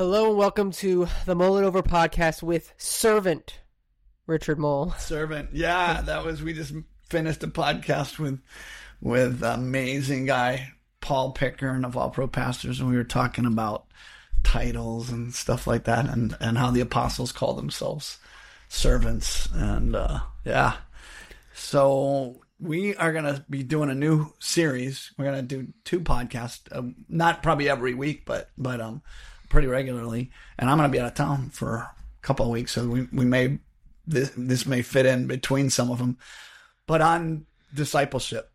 Hello and welcome to the Mull It Over podcast with servant Richard Mull. Servant, yeah, that was. We just finished a podcast with with amazing guy Paul Pickern of All Pro Pastors, and we were talking about titles and stuff like that, and and how the apostles call themselves servants, and uh, yeah. So we are going to be doing a new series. We're going to do two podcasts, um, not probably every week, but but um pretty regularly. And I'm going to be out of town for a couple of weeks, so we we may this this may fit in between some of them. But on discipleship,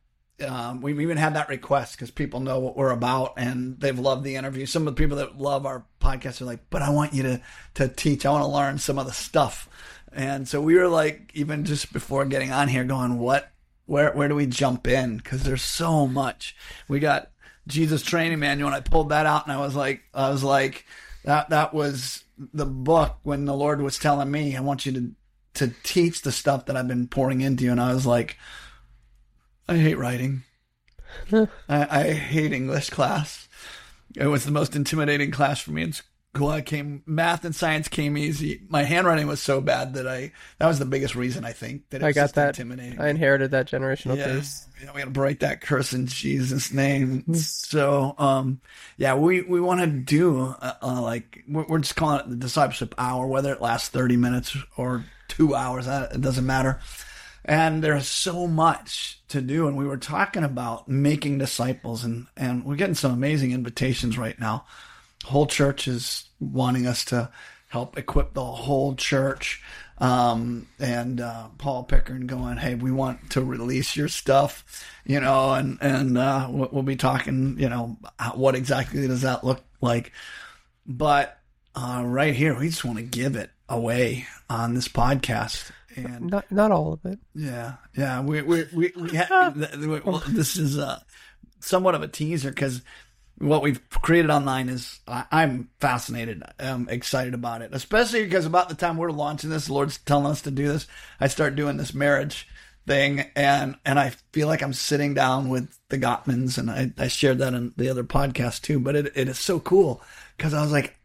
um, we even had that request because people know what we're about and they've loved the interview. Some of the people that love our podcast are like, "But I want you to to teach. I want to learn some of the stuff." And so we were like, even just before getting on here, going, "What? Where? Where do we jump in?" Because there's so much. We got Jesus Training Manual, and I pulled that out, and I was like, I was like, that that was the book when the Lord was telling me, "I want you to to teach the stuff that I've been pouring into you," and I was like, I hate writing. I, I hate English class. It was the most intimidating class for me in school. I came math and science came easy. My handwriting was so bad that I that was the biggest reason I think that I got that. intimidating. I inherited that generational yeah, curse. yeah, we got to break that curse in Jesus' name. so, um, yeah, we we want to do uh, uh, like we're, we're just calling it the discipleship hour, whether it lasts thirty minutes or two hours, that it doesn't matter. And there's so much to do, and we were talking about making disciples, and and we're getting some amazing invitations right now. Whole church is wanting us to help equip the whole church. Um, and uh, Paul Pickern going, hey, we want to release your stuff, you know, and and uh, we'll be talking, you know, what exactly does that look like? But uh, right here, we just want to give it away on this podcast. And Not not all of it. yeah, yeah. We we we, we ha- well, this is uh, somewhat of a teaser because what we've created online is I, I'm fascinated. I'm excited about it, especially because about the time we're launching this, the Lord's telling us to do this. I start doing this marriage thing, and and I feel like I'm sitting down with the Gottmans, and I, I shared that in the other podcast too. But it it is so cool because I was like,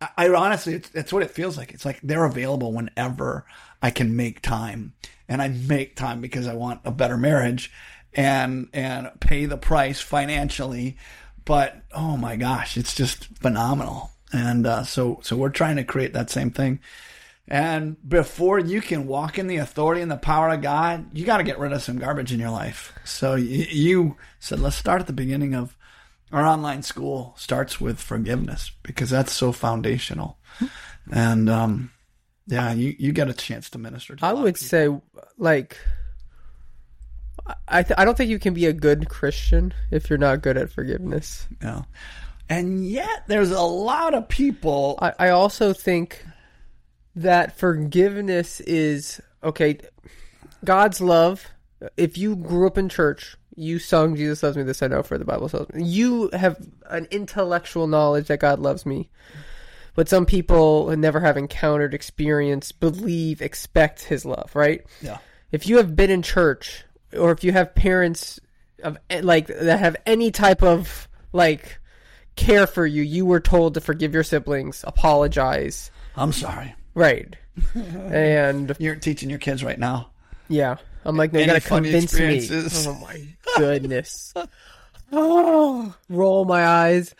I, I honestly, it's, it's what it feels like. It's like they're available whenever I can make time, and I make time because I want a better marriage, and and pay the price financially. But oh my gosh, it's just phenomenal, and uh, so so we're trying to create that same thing. And before you can walk in the authority and the power of God, you got to get rid of some garbage in your life. So you, you said, let's start at the beginning of our online school starts with forgiveness because that's so foundational. And um, yeah, you, you get a chance to minister to. I would say like I th- I don't think you can be a good Christian if you're not good at forgiveness. Yeah. And yet, there's a lot of people. I, I also think that forgiveness is okay. God's love. If you grew up in church, you sung "Jesus loves me." This I know for the Bible says. You have an intellectual knowledge that God loves me, but some people never have encountered, experienced, believe, expect His love. Right? Yeah. If you have been in church, or if you have parents of like that have any type of like care for you, you were told to forgive your siblings, apologize. I'm sorry. Right. and You're teaching your kids right now. yeah, I'm like, no, you gotta convince me. Oh my goodness. oh, roll my eyes.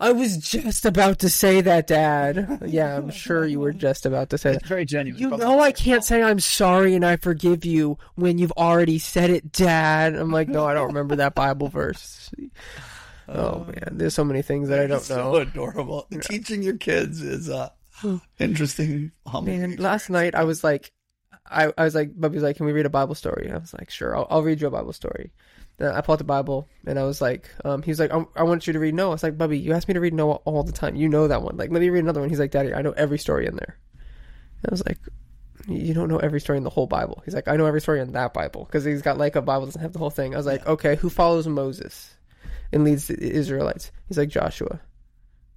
I was just about to say that, Dad. Yeah, I'm sure you were just about to say that. Very genuine. You know I can't say I'm sorry and I forgive you when you've already said it, Dad. I'm like, no, I don't remember that Bible verse. Oh man, there's so many things that I don't know. so adorable. Teaching your kids is uh, interesting. humbling Man, last night I was like, I, I was like, Bubby was like, can we read a Bible story? I was like, sure, I'll, I'll read you a Bible story. Then I pulled out the Bible and I was like, um, he was like, I, I want you to read Noah. I was like, Bubby, you ask me to read Noah all the time. You know that one. Like, let me read another one. He's like, Daddy, I know every story in there. I was like, you don't know every story in the whole Bible. He's like, I know every story in that Bible because he's got like a Bible doesn't have the whole thing. I was like, okay, who follows Moses and leads the Israelites? He's like Joshua.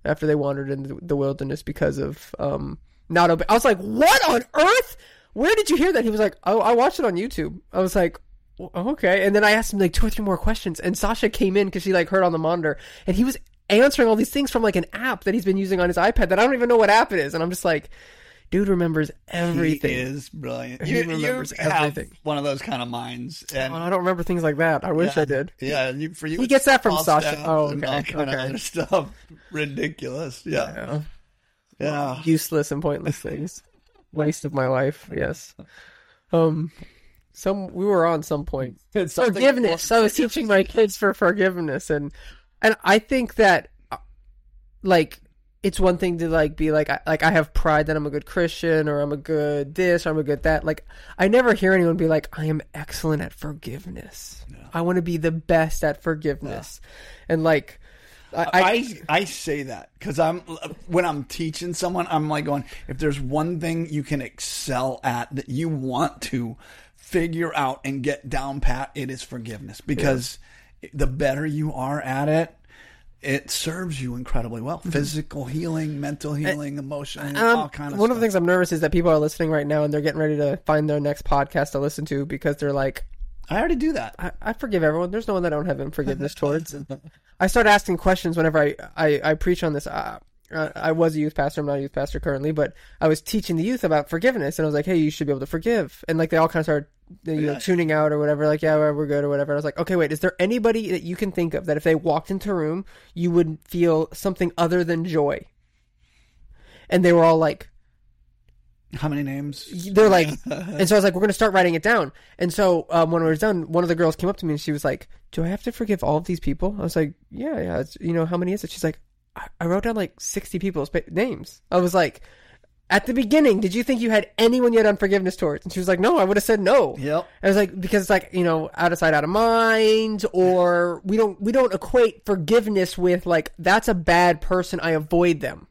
After they wandered in the wilderness because of um not obe- I was like, what on earth? Where did you hear that? He was like, oh, I watched it on YouTube. I was like, "Oh, okay. And then I asked him like two or three more questions, and Sasha came in because she like heard on the monitor, and he was answering all these things from like an app that he's been using on his iPad that I don't even know what app it is, and I'm just like, dude remembers everything. He is brilliant. He You, remembers you everything. one of those kind of minds, and Oh, I don't remember things like that. I wish yeah, I did. Yeah, you, for you, He gets that from Sasha. Oh, okay, all kind okay. of other stuff. Ridiculous. Yeah, Yeah. yeah. Useless and pointless things. Waste of my life. Yes. Um. Some we were on some point. Forgiveness. I was teaching my kids for forgiveness, and and I think that, uh, like, it's one thing to like be like, I, like I have pride that I'm a good Christian or I'm a good this or I'm a good that. Like, I never hear anyone be like, I am excellent at forgiveness. I want to be the best at forgiveness, and like, I, I, I, I say that because I'm when I'm teaching someone, I'm like going, if there's one thing you can excel at that you want to figure out and get down pat, it is forgiveness because the better you are at it, it serves you incredibly well. Physical healing, mental healing, emotional, healing, Um, all kind of one stuff. of the things I'm nervous is that people are listening right now and they're getting ready to find their next podcast to listen to because they're like, I already do that. I, I forgive everyone. There's no one that I don't have in forgiveness towards. And I start asking questions whenever I, I, I preach on this. Uh, I was a youth pastor. I'm not a youth pastor currently, but I was teaching the youth about forgiveness, and I was like, "Hey, you should be able to forgive." And like they all kind of started, you know, tuning out or whatever. Like, yeah, we're good or whatever. I was like, "Okay, wait. Is there anybody that you can think of that if they walked into a room, you would feel something other than joy?" And they were all like, How many names? they're like, and so I was like, we're gonna start writing it down. And so um, when it was done, one of the girls came up to me and she was like, "Do I have to forgive all of these people?" I was like, "Yeah, yeah." It's, you know, how many is it? She's like, I, I wrote down like sixty people's names. I was like, at the beginning, did you think you had anyone you had unforgiveness towards? And she was like, No, I would have said no. Yep. I was like, because it's like you know, out of sight, out of mind, or we don't we don't equate forgiveness with like that's a bad person. I avoid them.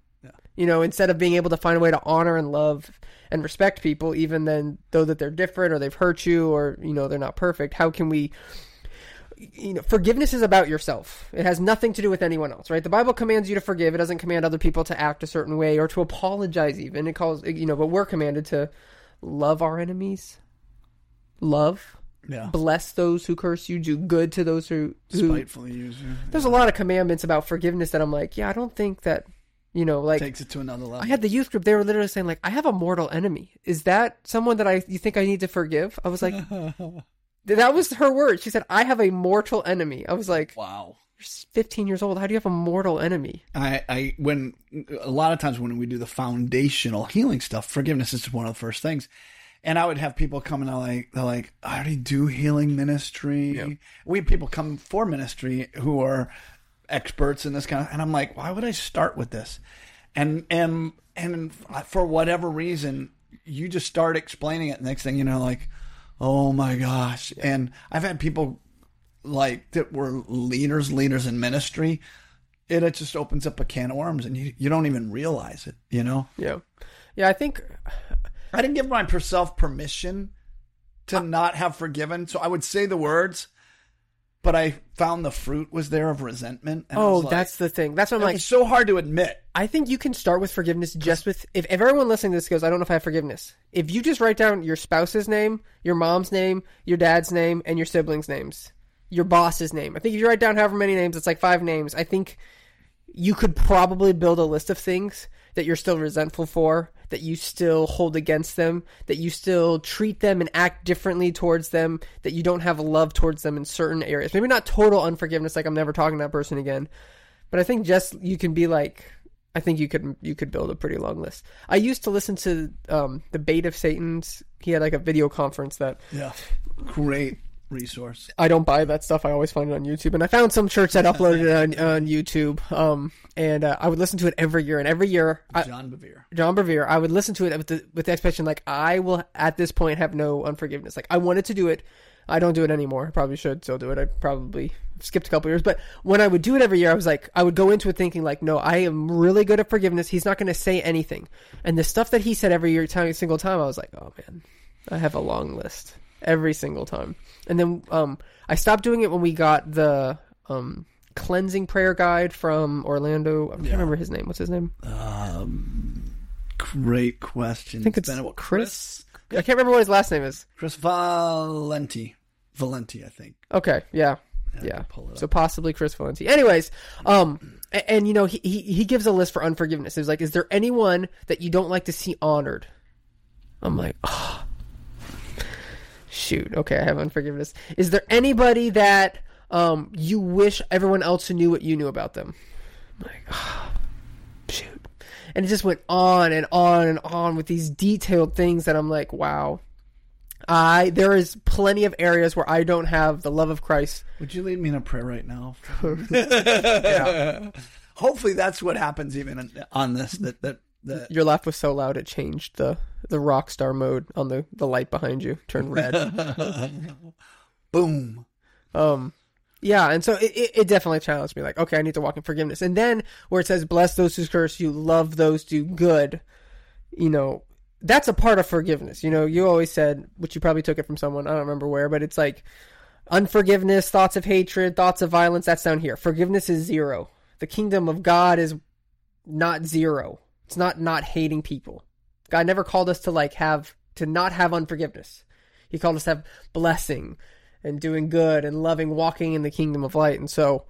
You know, instead of being able to find a way to honor and love and respect people, even then though that they're different or they've hurt you or you know they're not perfect. How can we? You know, forgiveness is about yourself. It has nothing to do with anyone else, right? The Bible commands you to forgive. It doesn't command other people to act a certain way or to apologize. Even it calls, you know, but we're commanded to love our enemies, love, Yeah. bless those who curse you, do good to those who, who Spitefully use you. there's a lot of commandments about forgiveness that I'm like, yeah, I don't think that, you know, like Takes it to another level. I had the youth group. They were literally saying like, I have a mortal enemy. Is that someone that I you think I need to forgive? I was like, that was her word. She said, I have a mortal enemy. I was like, wow. you're 15 years old. How do you have a mortal enemy? I, I when a lot of times when we do the foundational healing stuff, forgiveness is one of the first things. And I would have people come and they're like, they're like, I already do healing ministry. We have people come for ministry who are experts in this kind of, and I'm like, why would I start with this? And and and uh, for whatever reason, you just start explaining it. Next thing you know, like, oh my gosh! And I've had people like that were leaders, leaders in ministry. It, it just opens up a can of worms, and you you don't even realize it. You know, Yeah. Yeah, I think I didn't give myself permission to not have forgiven, so I would say the words, but I found the fruit was there of resentment. Oh, like, that's the thing. That's what I'm like. was so hard to admit. I think you can start with forgiveness just with if, if everyone listening to this goes, I don't know if I have forgiveness. If you just write down your spouse's name, your mom's name, your dad's name, and your siblings' names, your boss's name. I think if you write down however many names, it's like five names. I think you could probably build a list of things that you're still resentful for, that you still hold against them, that you still treat them and act differently towards them, that you don't have love towards them in certain areas. Maybe not total unforgiveness, like I'm never talking to that person again, but I think just you can be like, I think you could you could build a pretty long list. I used to listen to um, the Bait of Satan's. He had like a video conference that Yeah, great resource. I don't buy that stuff. I always find it on YouTube, and I found some church that uploaded it on, on YouTube. Um, and uh, I would listen to it every year, and every year, I, John Bevere. John Bevere, I would listen to it with the with the expectation like I will at this point have no unforgiveness. Like I wanted to do it, I don't do it anymore. I probably should still do it. I probably skipped a couple years, but when I would do it every year, I was like, I would go into it thinking like, no, I am really good at forgiveness. He's not going to say anything, and the stuff that he said every year, every single time, I was like, oh man, I have a long list every single time. And then um, I stopped doing it when we got the um, cleansing prayer guide from Orlando. I can't remember his name. What's his name? Um, great question. I think it's been a- Chris. I can't remember what his last name is. Chris Valenti. Valenti, I think. Okay, yeah. Yeah. it So possibly Chris Valenti. Anyways, um, and, and you know he, he he gives a list for unforgiveness. It's like, is there anyone that you don't like to see honored? I'm like, oh, shoot. Okay, I have unforgiveness. Is there anybody that um you wish everyone else knew what you knew about them? I'm like, oh, shoot. And it just went on and on and on with these detailed things that I'm like, wow. I there is plenty of areas where I don't have the love of Christ. Would you lead me in a prayer right now? Yeah. Hopefully, that's what happens even on this. That that that Your laugh was so loud it changed the the rock star mode on the the light behind you turned red. boom. um yeah, and so it, it, it definitely challenged me like, okay, I need to walk in forgiveness. And then where it says bless those who curse you, love those do good, you know, that's a part of forgiveness. You know, you always said, which you probably took it from someone, I don't remember where, but it's like unforgiveness, thoughts of hatred, thoughts of violence, that's down here. Forgiveness is zero. The kingdom of God is not zero. It's not not hating people. God never called us to like have to not have unforgiveness. He called us to have blessing and doing good and loving, walking in the kingdom of light. And so,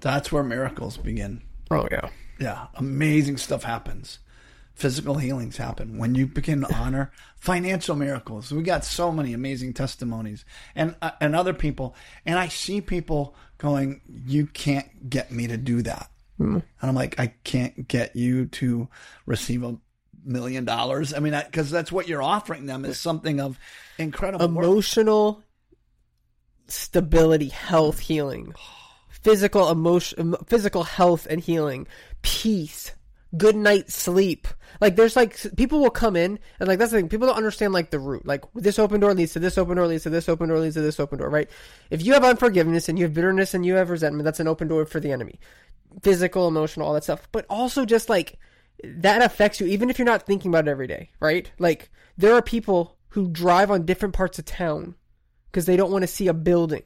That's where miracles begin. oh yeah, Yeah, amazing stuff happens. Physical healings happen when you begin to honor financial miracles. We got so many amazing testimonies, and uh, and other people, and I see people going, "You can't get me to do that," Mm. and I'm like, "I can't get you to receive a million dollars." I mean, because that's what you're offering them is something of incredible emotional stability, health, healing, physical emotion, physical health and healing, peace, good night sleep. Like there's like people will come in and like that's the thing. People don't understand like the root. Like this open door leads to this open door leads to this open door leads to this open door. Right? If you have unforgiveness and you have bitterness and you have resentment, that's an open door for the enemy. Physical, emotional, all that stuff. But also just like that affects you even if you're not thinking about it every day. Right? Like there are people who drive on different parts of town because they don't want to see a building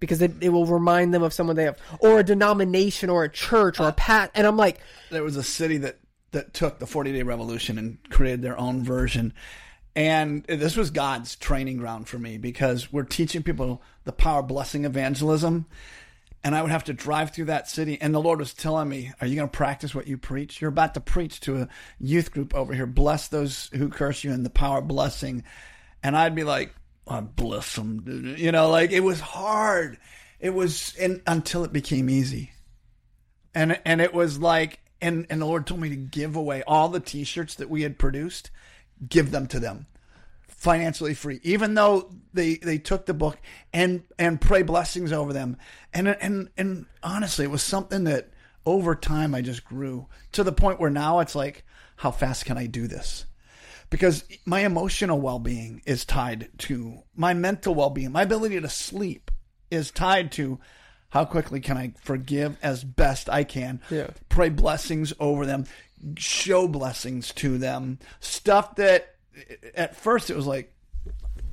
because it, it will remind them of someone they have or a denomination or a church or a pat and i'm like there was a city that that took the 40 day revolution and created their own version and this was god's training ground for me because we're teaching people the power blessing evangelism and i would have to drive through that city and the lord was telling me are you going to practice what you preach? You're about to preach to a youth group over here. Bless those who curse you in the power of blessing. And i'd be like I bless them you know like it was hard. It was and until it became easy. And and it was like and and the lord told me to give away all the t-shirts that we had produced give them to them financially free even though they they took the book and and pray blessings over them. And and and honestly it was something that over time i just grew to the point where now it's like how fast can i do this? Because my emotional well-being is tied to my mental well-being. My ability to sleep is tied to how quickly can i forgive as best i can Yeah. pray blessings over them show blessings to them. Stuff that at first it was like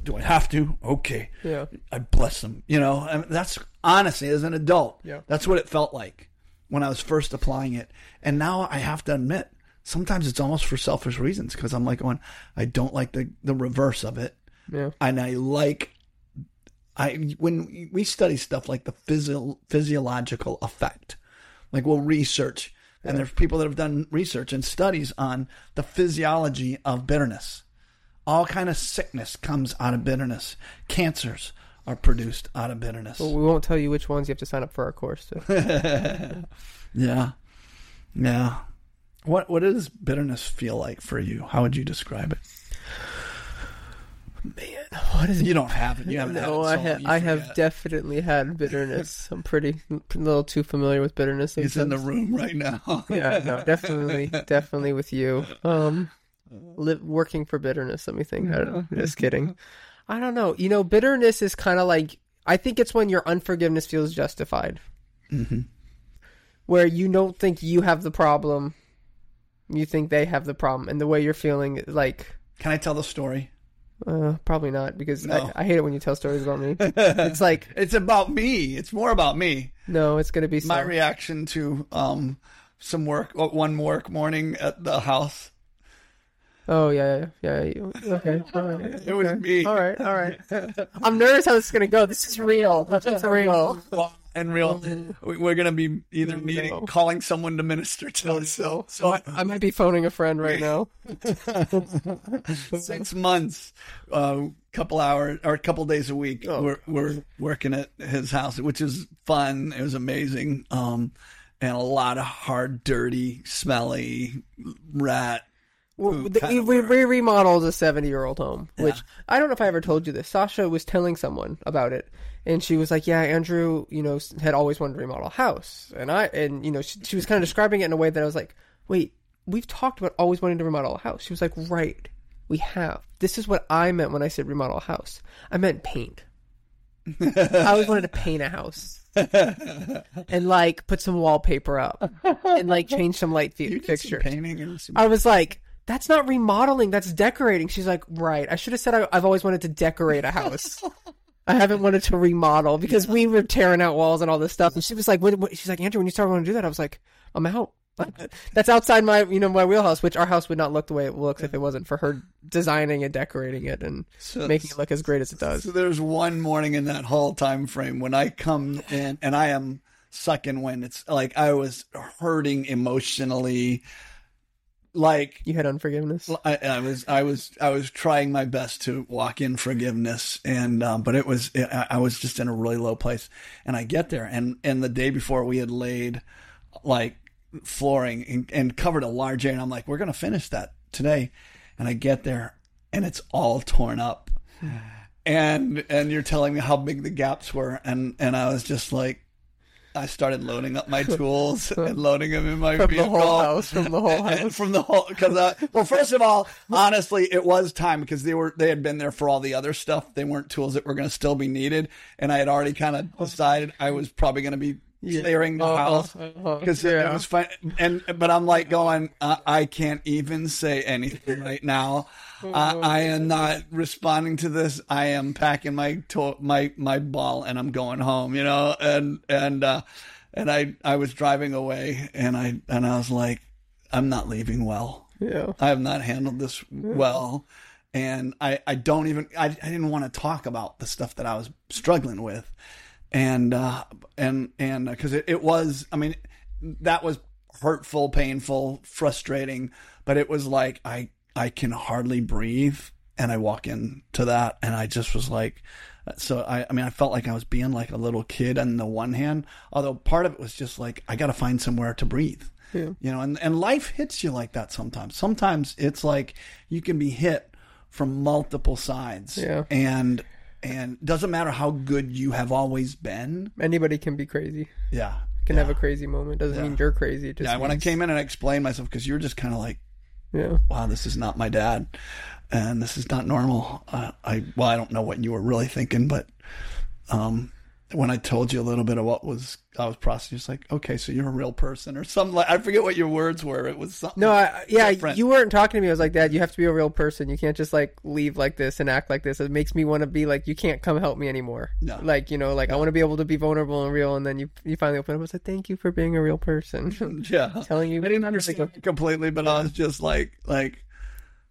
do i have to? Okay. Yeah. i bless them you know? I mean, that's honestly as an adult Yeah. that's what it felt like when i was first applying it. And now i have to admit sometimes it's almost for selfish reasons because i'm like going i don't like the the reverse of it. Yeah. And I like I when we study stuff like the physio, physiological effect, like we'll research, and there's people that have done research and studies on the physiology of bitterness. All kind of sickness comes out of bitterness. Cancers are produced out of bitterness. Well, we won't tell you which ones you have to sign up for our course to. Yeah, yeah. What what does bitterness feel like for you? How would you describe it? man what is it You don't have it. You haven't. no had i, it so ha- I have definitely had bitterness i'm pretty a little too familiar with bitterness He's in the room right now. yeah no definitely definitely with you um li- working for bitterness let me think I don't know. just kidding i don't know you know bitterness is kind of like i think it's when your unforgiveness feels justified hmm where you don't think you have the problem you think they have the problem and the way you're feeling like Can I tell the story? uh, probably not because No. I, I hate it when you tell stories about me it's like It's about me. It's more about me. no it's gonna be My some, reaction to um some work, one work morning at the house. Oh yeah, yeah, yeah. Okay, all right. It was okay. me. All right, all right. I'm nervous how this is gonna go. This is real. It's real. and real. we- We're gonna be either needing No. calling someone to minister to us. So, so I, I might be phoning a friend right now. six months, a couple hours or a couple days a week. Oh, we're we're working at his house, which is fun. It was amazing, um, and a lot of hard, dirty, smelly rat. Well, the- we, we remodeled a 70 year old home, which I don't know if I ever told you this. Sasha was telling someone about it, and she was like, "Yeah, Andrew, you know, had always wanted to remodel a house," and I, and you know, she, she was kind of describing it in a way that I was like, "Wait, we've talked about always wanting to remodel a house." She was like, "Right, we have. This is what I meant when I said remodel a house. I meant paint. I always wanted to paint a house." and like put some wallpaper up and like change some light fi- You did some fixtures. painting I was like, that's not remodeling, that's decorating. She's like, right. I should have said I, I've always wanted to decorate a house. I haven't wanted to remodel because we were tearing out walls and all this stuff. And she was like, what, what? she's like, Andrew, when you start wanting to do that, I was like, I'm out. That's outside my, you know, my wheelhouse, which our house would not look the way it looks if it wasn't for her designing and decorating it and So- making it look as great as it does. So there's one morning in that whole time frame when I come in and I am sucking when it's like I was hurting emotionally. Like You had unforgiveness. I, I was, I was, I was trying my best to walk in forgiveness, and um, but it was, I, I was just in a really low place. And I get there, and and the day before we had laid like flooring and, and covered a large area, and I'm like, we're gonna finish that today. And I get there, and it's all torn up, and and you're telling me how big the gaps were, and and I was just like. I started loading up my tools and loading them in my From the vehicle. whole house, from the whole house. from the whole because well first of all honestly it was time because they were they had been there for all the other stuff. They weren't tools that were going to still be needed. And i had already kind of decided i was probably going to be clearing the Uh-huh, house uh-huh. because Yeah. it was fun. and but i'm like going I, I can't even say anything right now I, I am not responding to this. I am packing my to- my my ball and I'm going home. You know, and and uh, and I I was driving away and I and I was like, I'm not leaving well. Yeah. I have not handled this well. And I, I don't even, I, I didn't want to talk about the stuff that I was struggling with. And, uh, and, and, uh, cause it, it was, I mean, that was hurtful, painful, frustrating, but it was like, I, I can hardly breathe. And I walk into that and I just was like, so I, I mean, I felt like I was being like a little kid on the one hand, although part of it was just like, I got to find somewhere to breathe Yeah. you know and, and life hits you like that sometimes sometimes it's like you can be hit from multiple sides Yeah. and and doesn't matter how good you have always been Anybody can be crazy. yeah Can yeah. have a crazy moment. Doesn't mean you're crazy. It just yeah when i came in and I explained myself because you were just kind of like Yeah. wow this is not my dad and this is not normal uh, i well i don't know what you were really thinking but um when I told you a little bit of what was I was processing, just like, okay, so you're a real person or something like I forget what your words were. It was something. No, I, yeah, different. you weren't talking to me. I was like, Dad, you have to be a real person. You can't just like leave like this and act like this. It makes me want to be like, you can't come help me anymore. No. Like, you know, like I want to be able to be vulnerable and real. And then you you finally open up. Was like, thank you for being a real person. yeah. Telling you, I didn't understand it completely, but I was just like, like,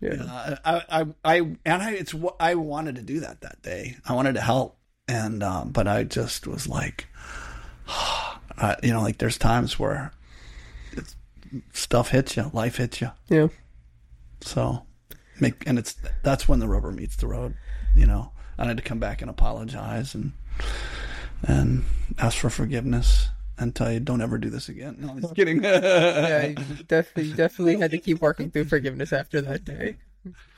Yeah. I, I, I, and I, it's what I wanted to do that that day. I wanted to help, and um, but I just was like, I, you know, like there's times where it's, stuff hits you, life hits you, Yeah. so make, and it's that's when the rubber meets the road. You know, I had to come back and apologize and and ask for forgiveness. And tell you, don't ever do this again. No, I'm just kidding. Yeah. You definitely, you definitely had to keep working through forgiveness after that day.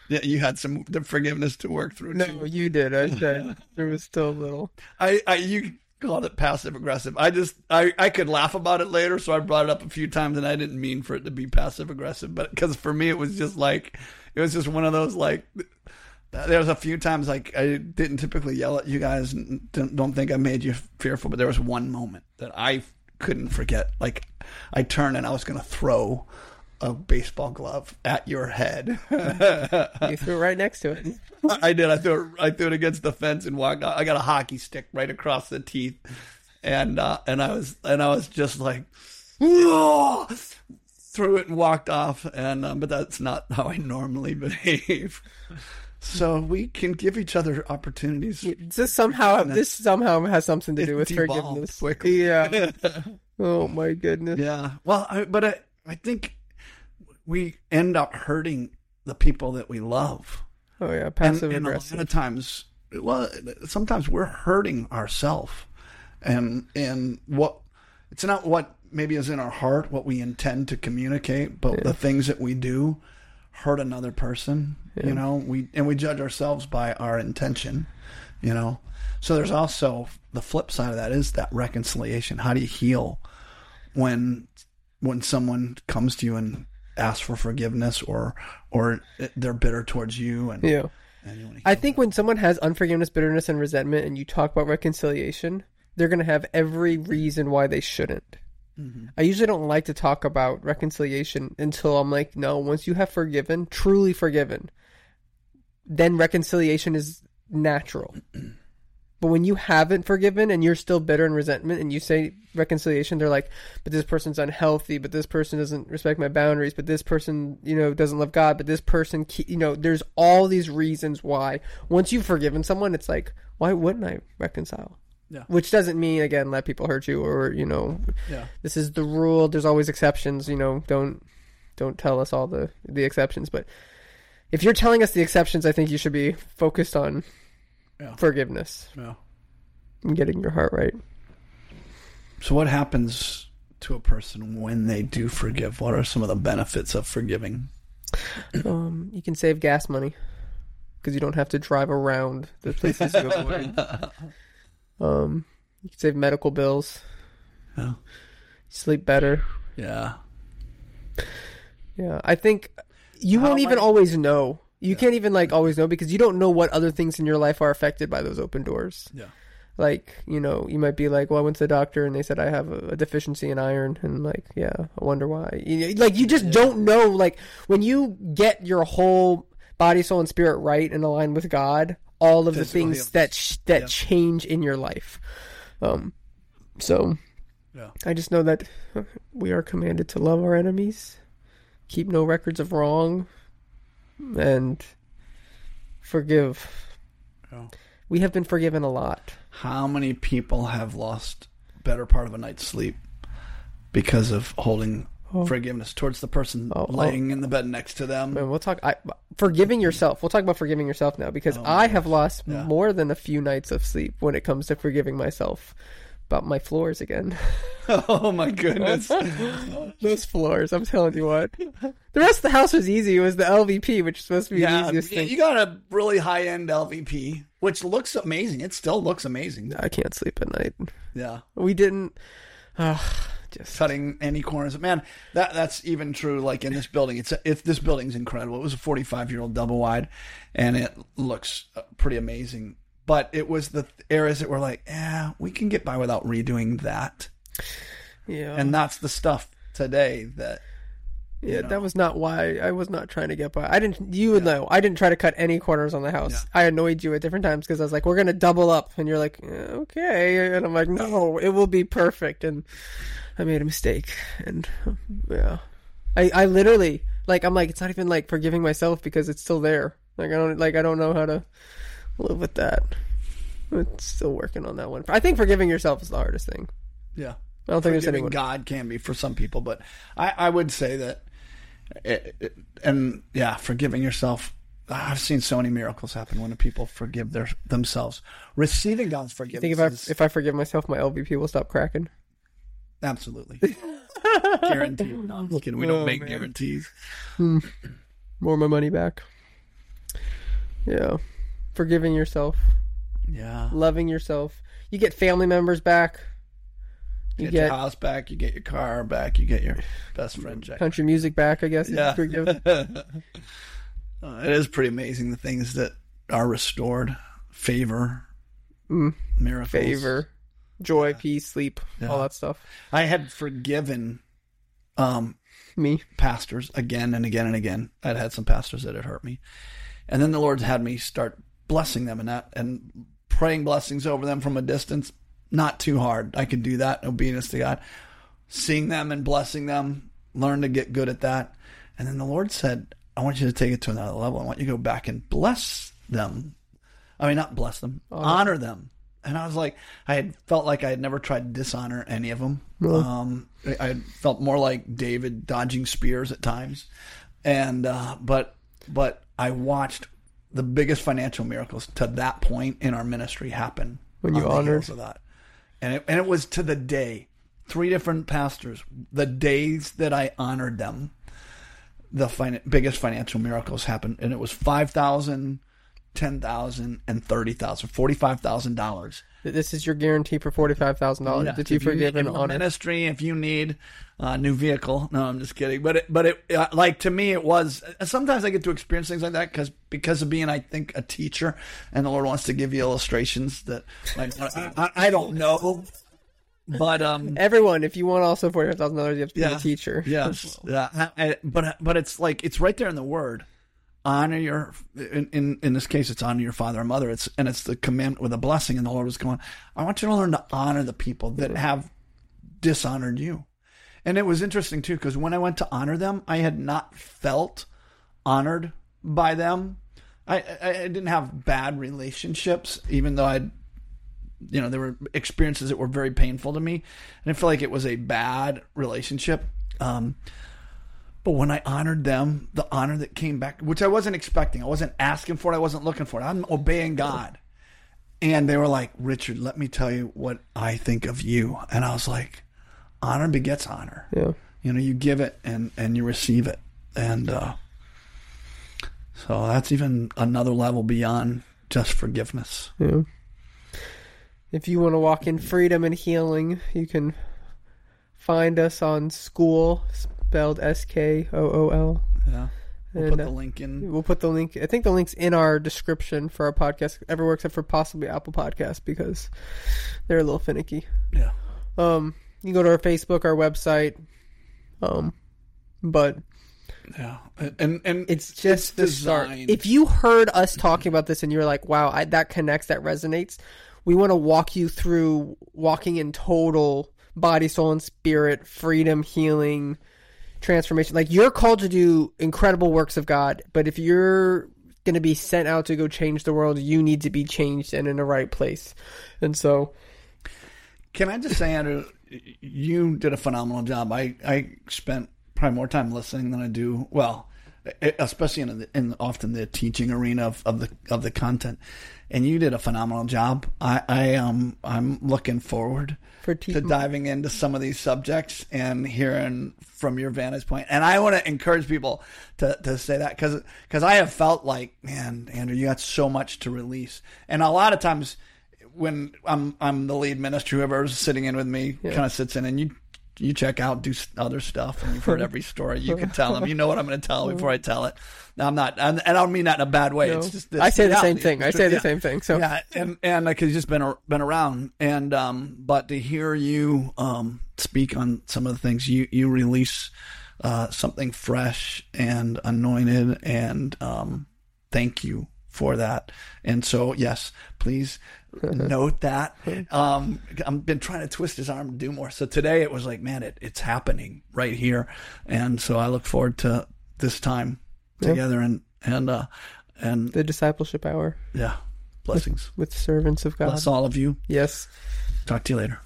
Yeah, you had some the forgiveness to work through. No, too. you did. I said there was still a little. I, I, you called it passive aggressive. I just, I, I could laugh about it later, so I brought it up a few times, and I didn't mean for it to be passive aggressive, but because for me it was just like, it was just one of those like. There was a few times like I didn't typically yell at you guys. And don't, don't think I made you fearful, but there was one moment that I couldn't forget. Like I turned and I was going to throw a baseball glove at your head. You threw it right next to it. I did. I threw it. I threw it against the fence and walked out. I got a hockey stick right across the teeth, and uh, and I was and I was just like, "Oh, threw it and walked off. And um, but that's not how I normally behave. So we can give each other opportunities. This somehow this somehow has something to do with forgiveness. quickly. Yeah. Oh my goodness. Yeah. Well, I, but I, I think we end up hurting the people that we love. Oh yeah. And, Passive and a lot of times, well, sometimes we're hurting ourselves, and and what it's not what maybe is in our heart, what we intend to communicate, but the things that we do hurt another person. You know, we and we judge ourselves by our intention. You know, so there's also the flip side of that is that reconciliation. How do you heal when when someone comes to you and asks for forgiveness or or they're bitter towards you and Yeah. and I think when someone has unforgiveness, bitterness, and resentment, and you talk about reconciliation, they're going to have every reason why they shouldn't. Mm-hmm. I usually don't like to talk about reconciliation until I'm like, no, once you have forgiven, truly forgiven, then reconciliation is natural. But when you haven't forgiven and you're still bitter and resentment and you say reconciliation, they're like, but this person's unhealthy, but this person doesn't respect my boundaries, but this person, you know, doesn't love God, but this person, you know, there's all these reasons why. Once you've forgiven someone, it's like, why wouldn't I reconcile? Yeah. Which doesn't mean, again, let people hurt you or, you know, Yeah. this is the rule. There's always exceptions, you know, don't, don't tell us all the, the exceptions. But if you're telling us the exceptions, I think you should be focused on Yeah. forgiveness Yeah. and getting your heart right. So what happens to a person when they do forgive? What are some of the benefits of forgiving? Um, you can save gas money because you don't have to drive around the places you avoid. Um, you can save medical bills. Yeah. Sleep better. Yeah. Yeah, I think you How won't even might- always know. You can't even like always know because you don't know what other things in your life are affected by those open doors. Yeah. Like, you know, you might be like, "Well, I went to the doctor and they said I have a, a deficiency in iron," and like, yeah, I wonder why. You like, you just don't know. Like, when you get your whole body, soul, and spirit right and aligned with God, all of the things healings. that sh- that Yeah. change in your life. Um, so Yeah. I just know that we are commanded to love our enemies, keep no records of wrong, and forgive. Yeah. We have been forgiven a lot. How many people have lost better part of a night's sleep because of holding oh. forgiveness towards the person Oh, oh. laying in the bed next to them? And we'll talk I, forgiving yourself. We'll talk about forgiving yourself now because Oh I have lost Yeah. more than a few nights of sleep when it comes to forgiving myself about my floors again. oh my goodness. Those floors, I'm telling you what. The rest of the house was easy. It was the LVP, which is supposed to be the yeah, easiest thing. you got a really high end LVP, which looks amazing. It still looks amazing. I can't sleep at night. Yeah. We didn't. Uh, just cutting any corners. Man, that that's even true. Like in this building, it's it's this building's incredible. It was a 45 year old double wide, and it looks uh, pretty amazing. But it was the areas that were like, yeah, we can get by without redoing that, yeah. and that's the stuff today that Yeah, know. that was not why I was not trying to get by. I didn't. You would know. I didn't try to cut any corners on the house. I annoyed you at different times because I was like, "We're gonna double up," and you're like, "Eh, "Okay," and I'm like, "No, it will be perfect." And I made a mistake, and yeah, I I literally like I'm like it's not even like forgiving myself because it's still there. Like I don't like I don't know how to live with that. It's still working on that one. I think forgiving yourself is the hardest thing. yeah. I don't think there's Forgiving anyone. God can be for some people, but I, I would say that, it, it- and yeah, forgiving yourself. I've seen so many miracles happen when people forgive their themselves. Receiving God's I forgiveness. think if I is- if I forgive myself, my LVP will stop cracking. Absolutely. Guaranteed. No, I'm just kidding. We don't Oh, make man. guarantees. Hmm. more of my money back. Yeah. Forgiving yourself, Yeah. loving yourself. You get family members back. You Get, get your house back. You get your car back. You get your best friend Jack. country music back, I guess. Yeah. Uh, it is pretty amazing the things that are restored. Favor. Mm. Miracles. Favor, joy, peace, sleep, Yeah. all that stuff. I had forgiven um, Me. pastors again and again and again. I'd had some pastors that had hurt me. And then the Lord's had me start blessing them and that and praying blessings over them from a distance. Not too hard. I can do that in obedience to God. Seeing them and blessing them learn to get good at that. And then the Lord said, I want you to take it to another level. I want you to go back and bless them. I mean, not bless them, honor them. And I was like, I had felt like I had never tried to dishonor any of them. Um, I, I felt more like David dodging spears at times. And, uh, but, but I watched the biggest financial miracles to that point in our ministry happen When you on honored? of that. And it, and it was to the day, three different pastors, the days that I honored them, the fin- biggest financial miracles happened. And it was 5,000, 10,000, and 30,000, $45,000. This is your guarantee for forty five thousand dollars that you If you forgive need honor. ministry, if you need a new vehicle, no, I'm just kidding. But it, but it, uh, like to me, it was. Sometimes I get to experience things like that because because of being, I think, a teacher, and the Lord wants to give you illustrations that like, I, I, I don't know, but um, Everyone, if you want also forty five thousand dollars, you have to be a teacher. Yes, yeah. I- but but it's like it's right there in the word. Honor your in, in in this case, it's honor your father and mother. It's and it's the commandment with a blessing. And the Lord was going. I want you to learn to honor the people that have dishonored you. And it was interesting too because when I went to honor them, I had not felt honored by them. I, I, I didn't have bad relationships, even though I'd you know, there were experiences that were very painful to me. And I feel like it was a bad relationship. Um, but when I honored them, the honor that came back, which I wasn't expecting, I wasn't asking for it, I wasn't looking for it. I'm obeying God. And they were like, Richard, let me tell you what I think of you. And I was like, honor begets honor. Yeah. You know, you give it and, and you receive it. And uh, so that's even another level beyond just forgiveness. Yeah. If you want to walk in freedom and healing, you can find us on school, spelled S K O O L. Yeah. We'll And, put the uh, link in. We'll put the link. I think the link's in our description for our podcast, everywhere except for possibly Apple Podcast because they're a little finicky. Yeah. Um, you can go to our Facebook, our website. Um, but Yeah. And and it's just the start. If you heard us talking about this and you're like, "Wow, I, that connects, that resonates," we want to walk you through walking in total body, soul, and spirit freedom, healing, transformation. Like you're called to do incredible works of God, but if you're going to be sent out to go change the world, you need to be changed and in the right place. And so, Can I just say, Andrew, you did a phenomenal job. I, I spent probably more time listening than I do. Well, especially in the, in often the teaching arena of, of the of the content, and you did a phenomenal job. I, I um I'm looking forward For to diving into some of these subjects and hearing from your vantage point. And I want to encourage people to, to say that because because I have felt like, man, Andrew, you got so much to release, and a lot of times when I'm I'm the lead minister, whoever's sitting in with me kind of sits in, and you you check out, do other stuff, and you've heard every story. You can tell them, you know what I'm going to tell before I tell it. Now I'm not, and, and I don't mean that in a bad way. It's just this I say the same thing. I say the Yeah. same thing. So Yeah, and and like he's just been been around, and um, but to hear you um speak on some of the things you you release, uh, something fresh and anointed, and um, thank you for that. And so yes, please note that. Um, I've been trying to twist his arm to do more. So today it was like, man, it, it's happening right here, and so I look forward to this time together, and and uh, and the discipleship hour yeah, blessings. with servants of God. Bless all of you. Yes. Talk to you later.